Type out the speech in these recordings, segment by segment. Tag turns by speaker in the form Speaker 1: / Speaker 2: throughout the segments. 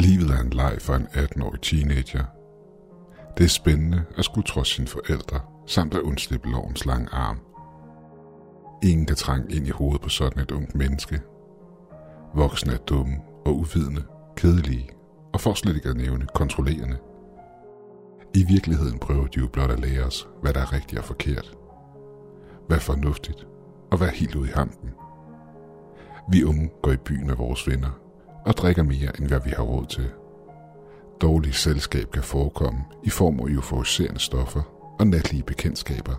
Speaker 1: Livet er en leg for en 18-årig teenager. Det er spændende at skulle trods sine forældre, samt at undslippe lovens lange arm. Ingen kan trænge ind i hovedet på sådan et ungt menneske. Voksne er dumme og uvidende, kedelige, og for slet ikke at nævne kontrollerende. I virkeligheden prøver de jo blot at lære os, hvad der er rigtigt og forkert. Hvad er fornuftigt, og hvad er helt ude i hampen. Vi unge går i byen med vores venner og drikker mere, end hvad vi har råd til. Dårlig selskab kan forekomme i form af euforiserende stoffer og natlige bekendtskaber.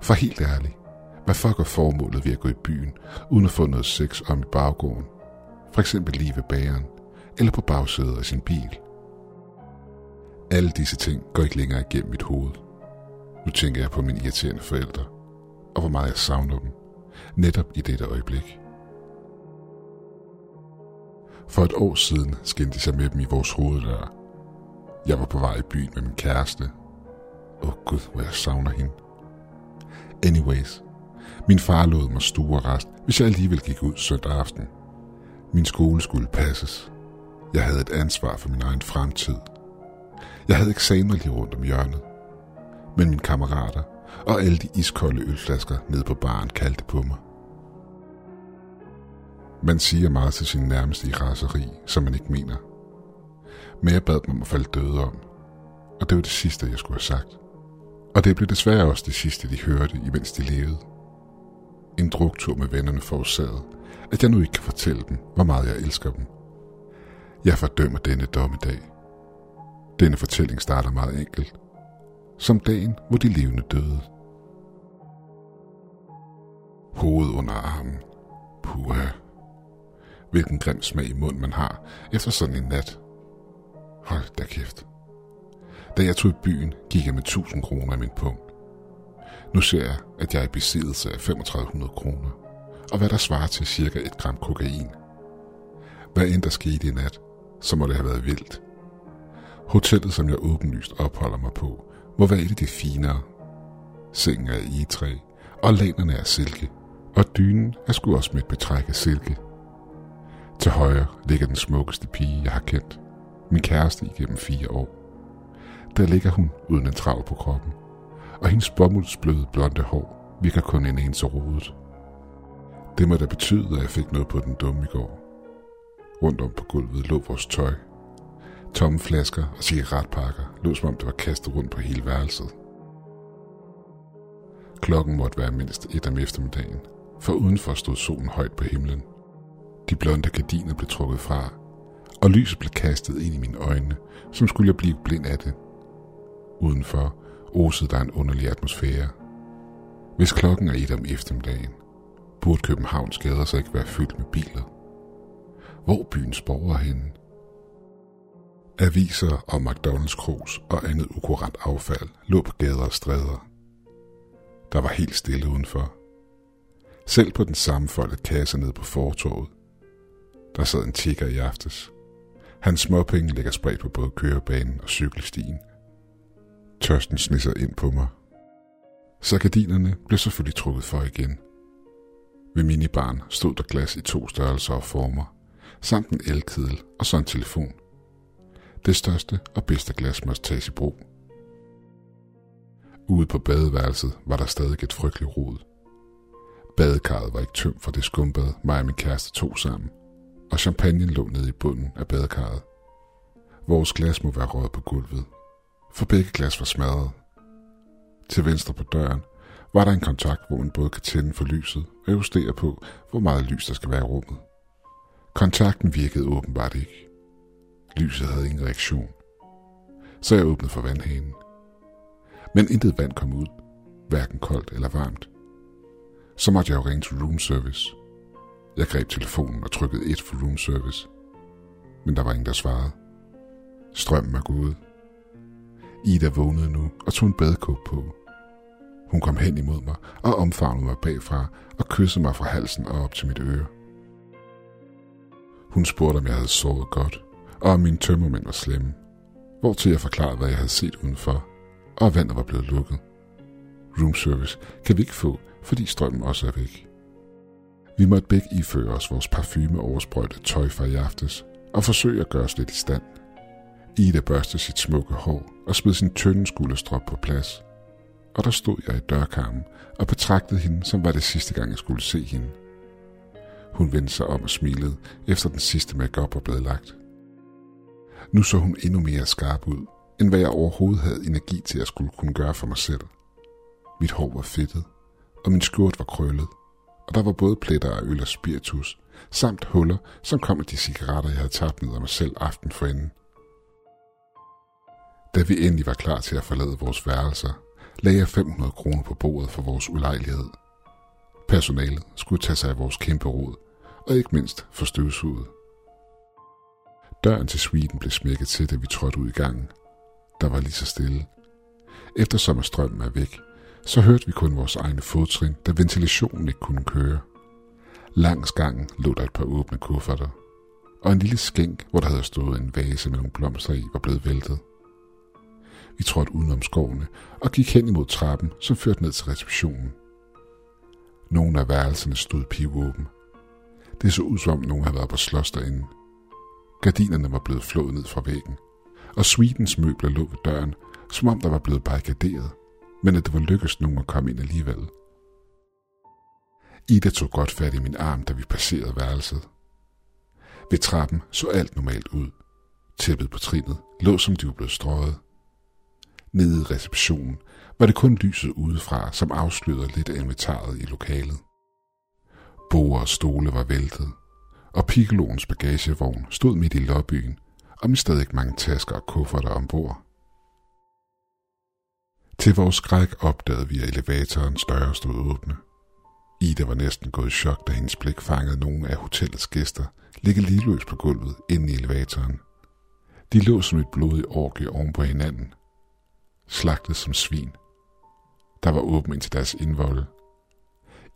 Speaker 1: For helt ærligt, hvad fuck er formålet ved at gå i byen, uden at få noget sex om i baggården? For eksempel lige ved bageren, eller på bagsædet af sin bil. Alle disse ting går ikke længere igennem mit hoved. Nu tænker jeg på mine irriterende forældre, og hvor meget jeg savner dem, netop i dette øjeblik. For et år siden skændte jeg med dem i vores hoveddør. Jeg var på vej i byen med min kæreste. Åh oh gud, hvor jeg savner hende. Anyways, min far lod mig stue og rest, hvis jeg alligevel gik ud søndag aften. Min skole skulle passes. Jeg havde et ansvar for min egen fremtid. Jeg havde eksamener lige rundt om hjørnet. Men mine kammerater og alle de iskolde ølflasker nede på baren kaldte på mig. Man siger meget til sin nærmeste i raseri, som man ikke mener. Men jeg bad dem om at falde døde om, og det var det sidste, jeg skulle have sagt. Og det blev desværre også det sidste, de hørte, imens de levede. En druktur med vennerne forårsagede, at jeg nu ikke kan fortælle dem, hvor meget jeg elsker dem. Jeg fordømmer denne dommedag. Denne fortælling starter meget enkelt. Som dagen, hvor de levende døde. Hoved under armen. Puha. Hvilken grim smag i munden man har efter sådan en nat. Hold da kæft. Da jeg tog i byen, gik jeg med 1000 kroner i min punkt. Nu ser jeg, at jeg er i besiddelse af 3500 kroner, og hvad der svarer til cirka et gram kokain. Hvad end der skete i nat, så må det have været vildt. Hotellet, som jeg åbenlyst opholder mig på, må være et af de finere. Sengen er i e træ, og lænerne er silke, og dynen er sgu også med et betræk af silke. Til højre ligger den smukkeste pige, jeg har kendt. Min kæreste igennem fire år. Der ligger hun uden en travl på kroppen, og hendes bomuldsbløde blonde hår virker kun en ens rodet. Det må da betyde, at jeg fik noget på den dumme i går. Rundt om på gulvet lå vores tøj. Tomme flasker og cigaretpakker lå som om det var kastet rundt på hele værelset. Klokken måtte være mindst et om eftermiddagen, for udenfor stod solen højt på himlen. De blonde gardiner blev trukket fra, og lyset blev kastet ind i mine øjne, som skulle jeg blive blind af det. Udenfor osede der en underlig atmosfære. Hvis klokken er et om eftermiddagen, burde Københavns gader så ikke være fyldt med biler. Hvor byens borgere henne? Aviser og McDonald's krus og andet ukurant affald lå på gader og stræder. Der var helt stille udenfor. Selv på den sammenfoldede kasse nede på fortorvet. Der sad en tigger i aftes. Hans småpenge ligger spredt på både kørebanen og cykelstien. Tørsten snisser ind på mig. Så gardinerne blev selvfølgelig trukket for igen. Ved minibaren stod der glas i to størrelser og former, samt en elkedel og så en telefon. Det største og bedste glas måtte tages i brug. Ude på badeværelset var der stadig et frygteligt rod. Badekarret var ikke tømt for det skumbad, mig og min kæreste tog sammen, og champagne lå nede i bunden af badekarret. Vores glas må være røget på gulvet, for begge glas var smadret. Til venstre på døren var der en kontakt, hvor man både kan tænde for lyset og justere på, hvor meget lys der skal være i rummet. Kontakten virkede åbenbart ikke. Lyset havde ingen reaktion. Så jeg åbnede for vandhanen. Men intet vand kom ud, hverken koldt eller varmt. Så måtte jeg jo ringe til room service. Jeg greb telefonen og trykkede et for room service. Men der var ingen, der svarede. Strømmen var gået. Ida vågnede nu og tog en badekåb på. Hun kom hen imod mig og omfavnede mig bagfra og kyssede mig fra halsen og op til mit øre. Hun spurgte, om jeg havde sovet godt, og om mine tømmermænd var slemme. Hvortil jeg forklarede, hvad jeg havde set udenfor, og vandet var blevet lukket. Room service kan vi ikke få, fordi strømmen også er væk. Vi måtte begge iføre os vores parfume oversprøjte tøj fra i aftes, og forsøge at gøre os lidt i stand. Ida børste sit smukke hår og smed sin tynde skulderstrop på plads. Og der stod jeg i dørkarmen og betragtede hende, som var det sidste gang, jeg skulle se hende. Hun vendte sig om og smilede, efter den sidste makeup var blevet lagt. Nu så hun endnu mere skarp ud, end hvad jeg overhovedet havde energi til at skulle kunne gøre for mig selv. Mit hår var fedtet, og min skjort var krøllet, og der var både pletter af øl og spiritus, samt huller, som kom af de cigaretter, jeg havde tabt ned af mig selv aften for enden. Da vi endelig var klar til at forlade vores værelser, lagde jeg 500 kroner på bordet for vores ulejlighed. Personalet skulle tage sig af vores kæmpe rod, og ikke mindst for støvsuget. Døren til suiten blev smækket til, da vi trådte ud i gangen. Der var lige så stille. Eftersom strømmen er væk, så hørte vi kun vores egne fodtrin, da ventilationen ikke kunne køre. Langs gangen lå der et par åbne kufferter, og en lille skænk, hvor der havde stået en vase med nogle blomster i, var blevet væltet. Vi trådte udenom skovene og gik hen imod trappen, som førte ned til receptionen. Nogle af værelserne stod pivåben. Det så ud som om nogen havde været på slås derinde. Gardinerne var blevet flået ned fra væggen, og suitens møbler lå ved døren, som om der var blevet barrikaderet, men at det var lykkedes nogen at komme ind alligevel. Ida tog godt fat i min arm, da vi passerede værelset. Ved trappen så alt normalt ud. Tæppet på trinet lå som de var blevet strøget. Nede i receptionen var det kun lyset udefra, som afslørede lidt af inventaret i lokalet. Boer og stole var væltet, og Piccoloens bagagevogn stod midt i lobbyen, og med stadig mange tasker og kufferter ombord. Til vores skræk opdagede vi, at elevatorens døre stod åbne. Ida var næsten gået i chok, da hendes blik fangede nogle af hotellets gæster ligge ligeløs på gulvet inde i elevatoren. De lå som et blodigt orke oven på hinanden. Slagtet som svin. Der var åben ind til deres indvolde.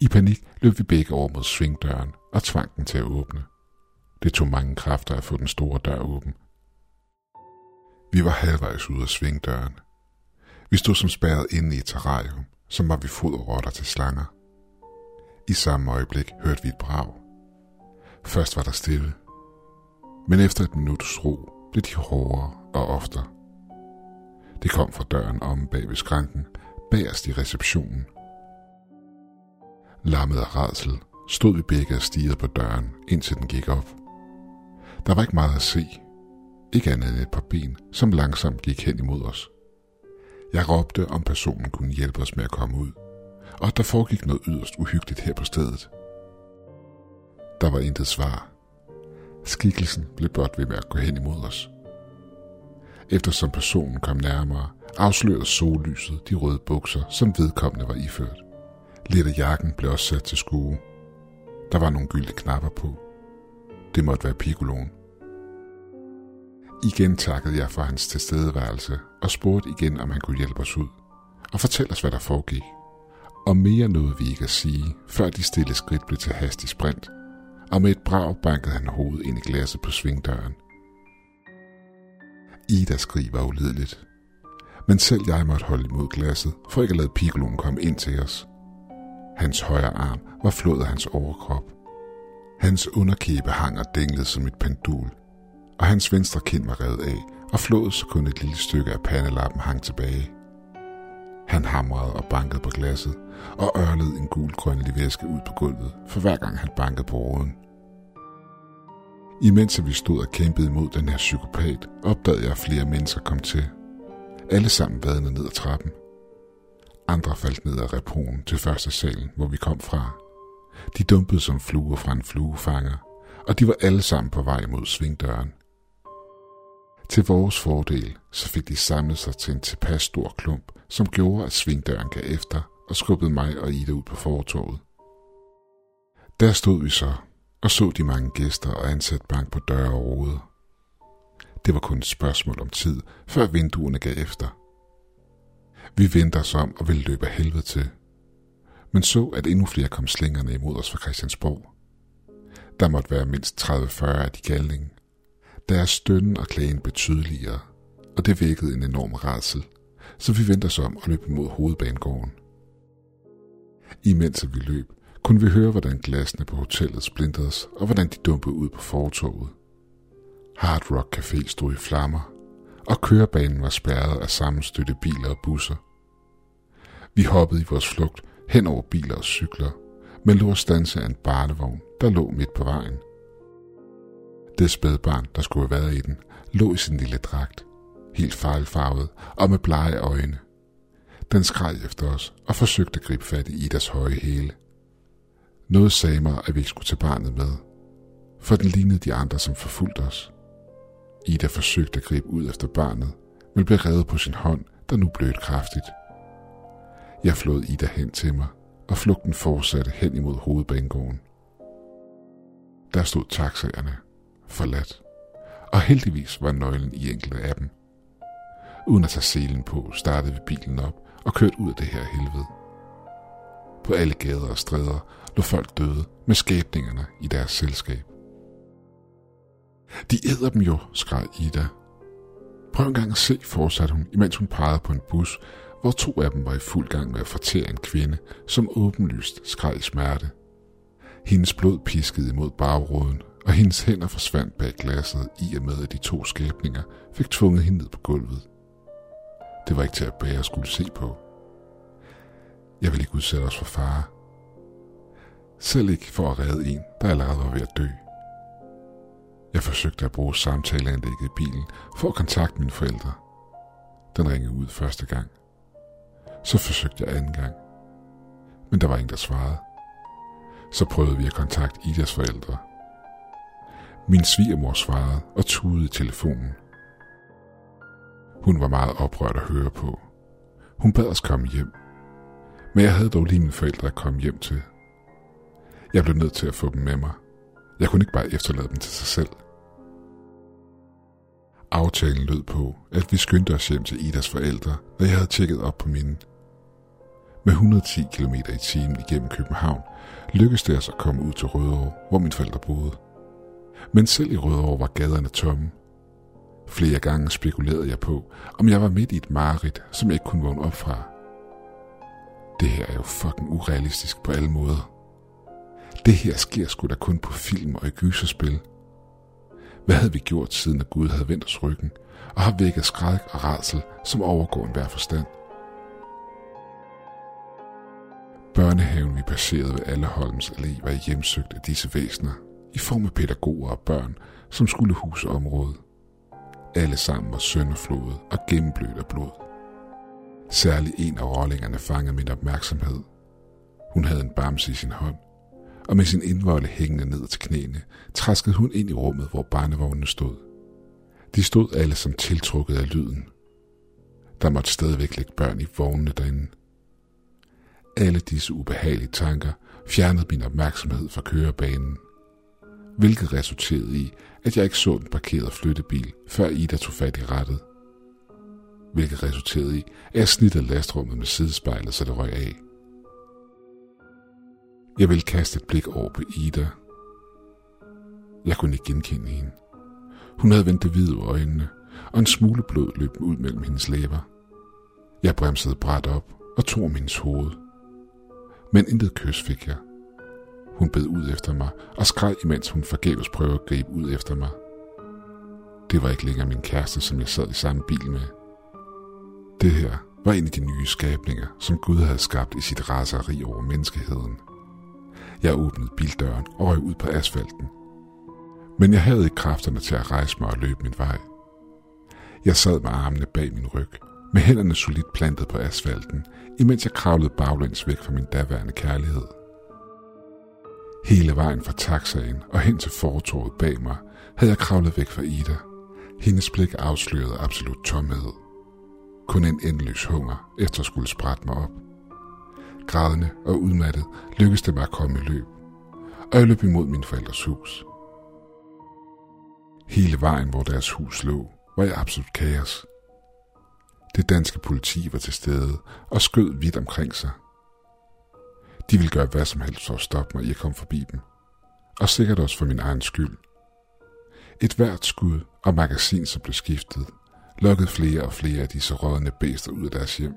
Speaker 1: I panik løb vi begge over mod svingdøren og tvang den til at åbne. Det tog mange kræfter at få den store dør åben. Vi var halvvejs ude af svingdøren. Vi stod som spærret inde i et terrarium, som var vi foderrotter til slanger. I samme øjeblik hørte vi et brag. Først var der stille, men efter et minuts ro blev de hårdere og oftere. Det kom fra døren om bag ved skranken, bagerst i receptionen. Lammet af redsel stod vi begge og stirrede på døren, indtil den gik op. Der var ikke meget at se. Ikke andet end et par ben, som langsomt gik hen imod os. Jeg råbte, om personen kunne hjælpe os med at komme ud, og der foregik noget yderst uhyggeligt her på stedet. Der var intet svar. Skikkelsen blev blot ved med at gå hen imod os. Eftersom personen kom nærmere, afslørede sollyset de røde bukser, som vedkommende var iført. Lidt af jakken blev også sat til skue. Der var nogle gyldne knapper på. Det måtte være Piccoloen. Igen takkede jeg for hans tilstedeværelse og spurgte igen, om han kunne hjælpe os ud og fortælle os, hvad der foregik. Og mere nåede vi ikke at sige, før de stille skridt blev til hastig sprint, og med et brag bankede han hovedet ind i glasset på svingdøren. Ida skriver ulideligt, men selv jeg måtte holde imod glasset, for ikke at lade Piccoloen komme ind til os. Hans højre arm var flået af hans overkrop. Hans underkæbe hang og dinglede som et pendul, og hans venstre kind var revet af, og flået så kun et lille stykke af pandelappen hang tilbage. Han hamrede og bankede på glasset, og ørlede en gul grønlig væske ud på gulvet, for hver gang han bankede på råden. Imens vi stod og kæmpede imod den her psykopat, opdagede jeg, at flere mennesker kom til. Alle sammen vadende ned ad trappen. Andre faldt ned ad reponen til første salen, hvor vi kom fra. De dumpede som fluer fra en fluefanger, og de var alle sammen på vej mod svingdøren. Til vores fordel, så fik de samlet sig til en tilpas stor klump, som gjorde, at svingdøren gav efter og skubbede mig og Ida ud på fortorvet. Der stod vi så og så de mange gæster og ansat bank på døre og ruder. Det var kun et spørgsmål om tid, før vinduerne gav efter. Vi vendte os om og ville løbe af helvede til. Men så, at endnu flere kom slingerne imod os fra Christiansborg. Der måtte være mindst 30-40 af de galninge. Deres stønnen og klagen blev tydeligere, og det vækkede en enorm rædsel, så vi vendte os om og løb mod hovedbanegården. Imens vi løb, kunne vi høre, hvordan glasene på hotellet splintedes, og hvordan de dumpede ud på fortoget. Hard Rock Café stod i flammer, og kørebanen var spærret af sammenstøtte biler og busser. Vi hoppede i vores flugt hen over biler og cykler, men lå stanse af en barnevogn, der lå midt på vejen. Det spædbarn, der skulle have været i den, lå i sin lille dragt, helt fejlfarvet og med blege øjne. Den skreg efter os og forsøgte at gribe fat i Idas høje hæle. Noget sagde mig, at vi ikke skulle tage barnet med, for den lignede de andre, som forfulgte os. Ida forsøgte at gribe ud efter barnet, men blev revet på sin hånd, der nu blødte kraftigt. Jeg flåede Ida hen til mig, og flugten fortsatte hen imod hovedbanegården. Der stod taxaerne, forladt, og heldigvis var nøglen i enkelte af dem. Uden at tage selen på, startede vi bilen op og kørte ud af det her helvede. På alle gader og stræder lå folk døde med skæbningerne i deres selskab. De æder dem jo, skreg Ida. Prøv engang at se, fortsatte hun, imens hun pegede på en bus, hvor to af dem var i fuld gang med at fortære en kvinde, som åbenlyst skreg i smerte. Hendes blod piskede imod bagruden, og hendes hænder forsvandt bag glasset i og med, at de to skæbninger fik tvunget hende ned på gulvet. Det var ikke til at bære at skulle se på. Jeg vil ikke udsætte os for fare. Selv ikke for at redde en, der allerede var ved at dø. Jeg forsøgte at bruge samtaleanlægget i bilen for at kontakte mine forældre. Den ringede ud første gang. Så forsøgte jeg anden gang. Men der var ingen, der svarede. Så prøvede vi at kontakte Idas forældre. Min svigermor svarede og tudede i telefonen. Hun var meget oprørt at høre på. Hun bad os komme hjem. Men jeg havde dog lige mine forældre at komme hjem til. Jeg blev nødt til at få dem med mig. Jeg kunne ikke bare efterlade dem til sig selv. Aftalen lød på, at vi skyndte os hjem til Idas forældre, når jeg havde tjekket op på mine. Med 110 km i timen igennem København lykkedes det os at komme ud til Rødovre, hvor mine forældre boede. Men selv i Rødovre var gaderne tomme. Flere gange spekulerede jeg på, om jeg var midt i et mareridt, som jeg ikke kunne vågne op fra. Det her er jo fucking urealistisk på alle måder. Det her sker sgu da kun på film og i gyserspil. Hvad havde vi gjort, siden at Gud havde vendt os ryggen, og har vækket skræk og rædsel, som overgår en hver forstand? Børnehaven, vi passerede ved Alleholms Allé, var hjemsøgt af disse væsener, i form af pædagoger og børn, som skulle huse området. Alle sammen var sønderflodet og gennemblødt af blod. Særligt en af rollingerne fangede min opmærksomhed. Hun havde en bamse i sin hånd, og med sin indvolde hængende ned til knæene, træskede hun ind i rummet, hvor barnevognene stod. De stod alle som tiltrukket af lyden. Der måtte stadigvæk ligge børn i vognene derinde. Alle disse ubehagelige tanker fjernede min opmærksomhed fra kørebanen, hvilket resulterede i, at jeg ikke så den parkerede flyttebil, før Ida tog fat i rettet. Hvilket resulterede i, at jeg snittede lastrummet med sidespejlet, så det røg af. Jeg ville kaste et blik over på Ida. Jeg kunne ikke genkende hende. Hun havde vendt det hvide øjnene, og en smule blod løb ud mellem hendes læber. Jeg bremsede bræt op og tog om hendes hoved. Men intet kys fik jeg. Hun bed ud efter mig og skreg, imens hun forgæves prøvede at gribe ud efter mig. Det var ikke længere min kæreste, som jeg sad i samme bil med. Det her var en af de nye skabninger, som Gud havde skabt i sit raseri over menneskeheden. Jeg åbnede bildøren og røg ud på asfalten. Men jeg havde ikke kræfterne til at rejse mig og løbe min vej. Jeg sad med armene bag min ryg, med hænderne solidt plantet på asfalten, imens jeg kravlede baglæns væk fra min daværende kærlighed. Hele vejen fra taxaen og hen til fortorvet bag mig, havde jeg kravlet væk fra Ida. Hendes blik afslørede absolut tomhed. Kun en endeløs hunger efter at skulle sprætte mig op. Grædende og udmattet lykkedes det mig at komme i løb, og jeg løb imod min forældres hus. Hele vejen, hvor deres hus lå, var i absolut kaos. Det danske politi var til stede og skød vidt omkring sig. De ville gøre hvad som helst for at stoppe mig i at komme forbi dem. Og sikkert også for min egen skyld. Et hvert skud og magasin, som blev skiftet, lukkede flere og flere af disse rådne bæster ud af deres hjem.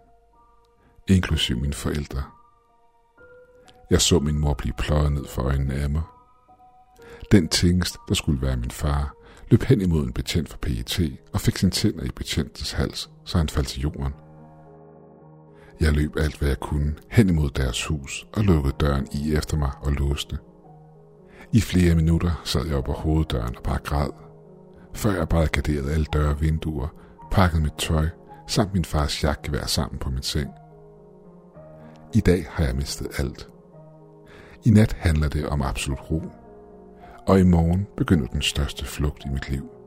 Speaker 1: Inklusiv mine forældre. Jeg så min mor blive pløjet ned for øjnene af mig. Den tingest, der skulle være min far, løb hen imod en betjent for PET og fik sin tænder i betjentens hals, så han faldt til jorden. Jeg løb alt, hvad jeg kunne, hen imod deres hus og lukkede døren i efter mig og låste. I flere minutter sad jeg op på hoveddøren og bare græd, før jeg barrikaderede alle døre og vinduer, pakkede mit tøj samt min fars jagtgevær sammen på min seng. I dag har jeg mistet alt. I nat handler det om absolut ro, og i morgen begynder den største flugt i mit liv.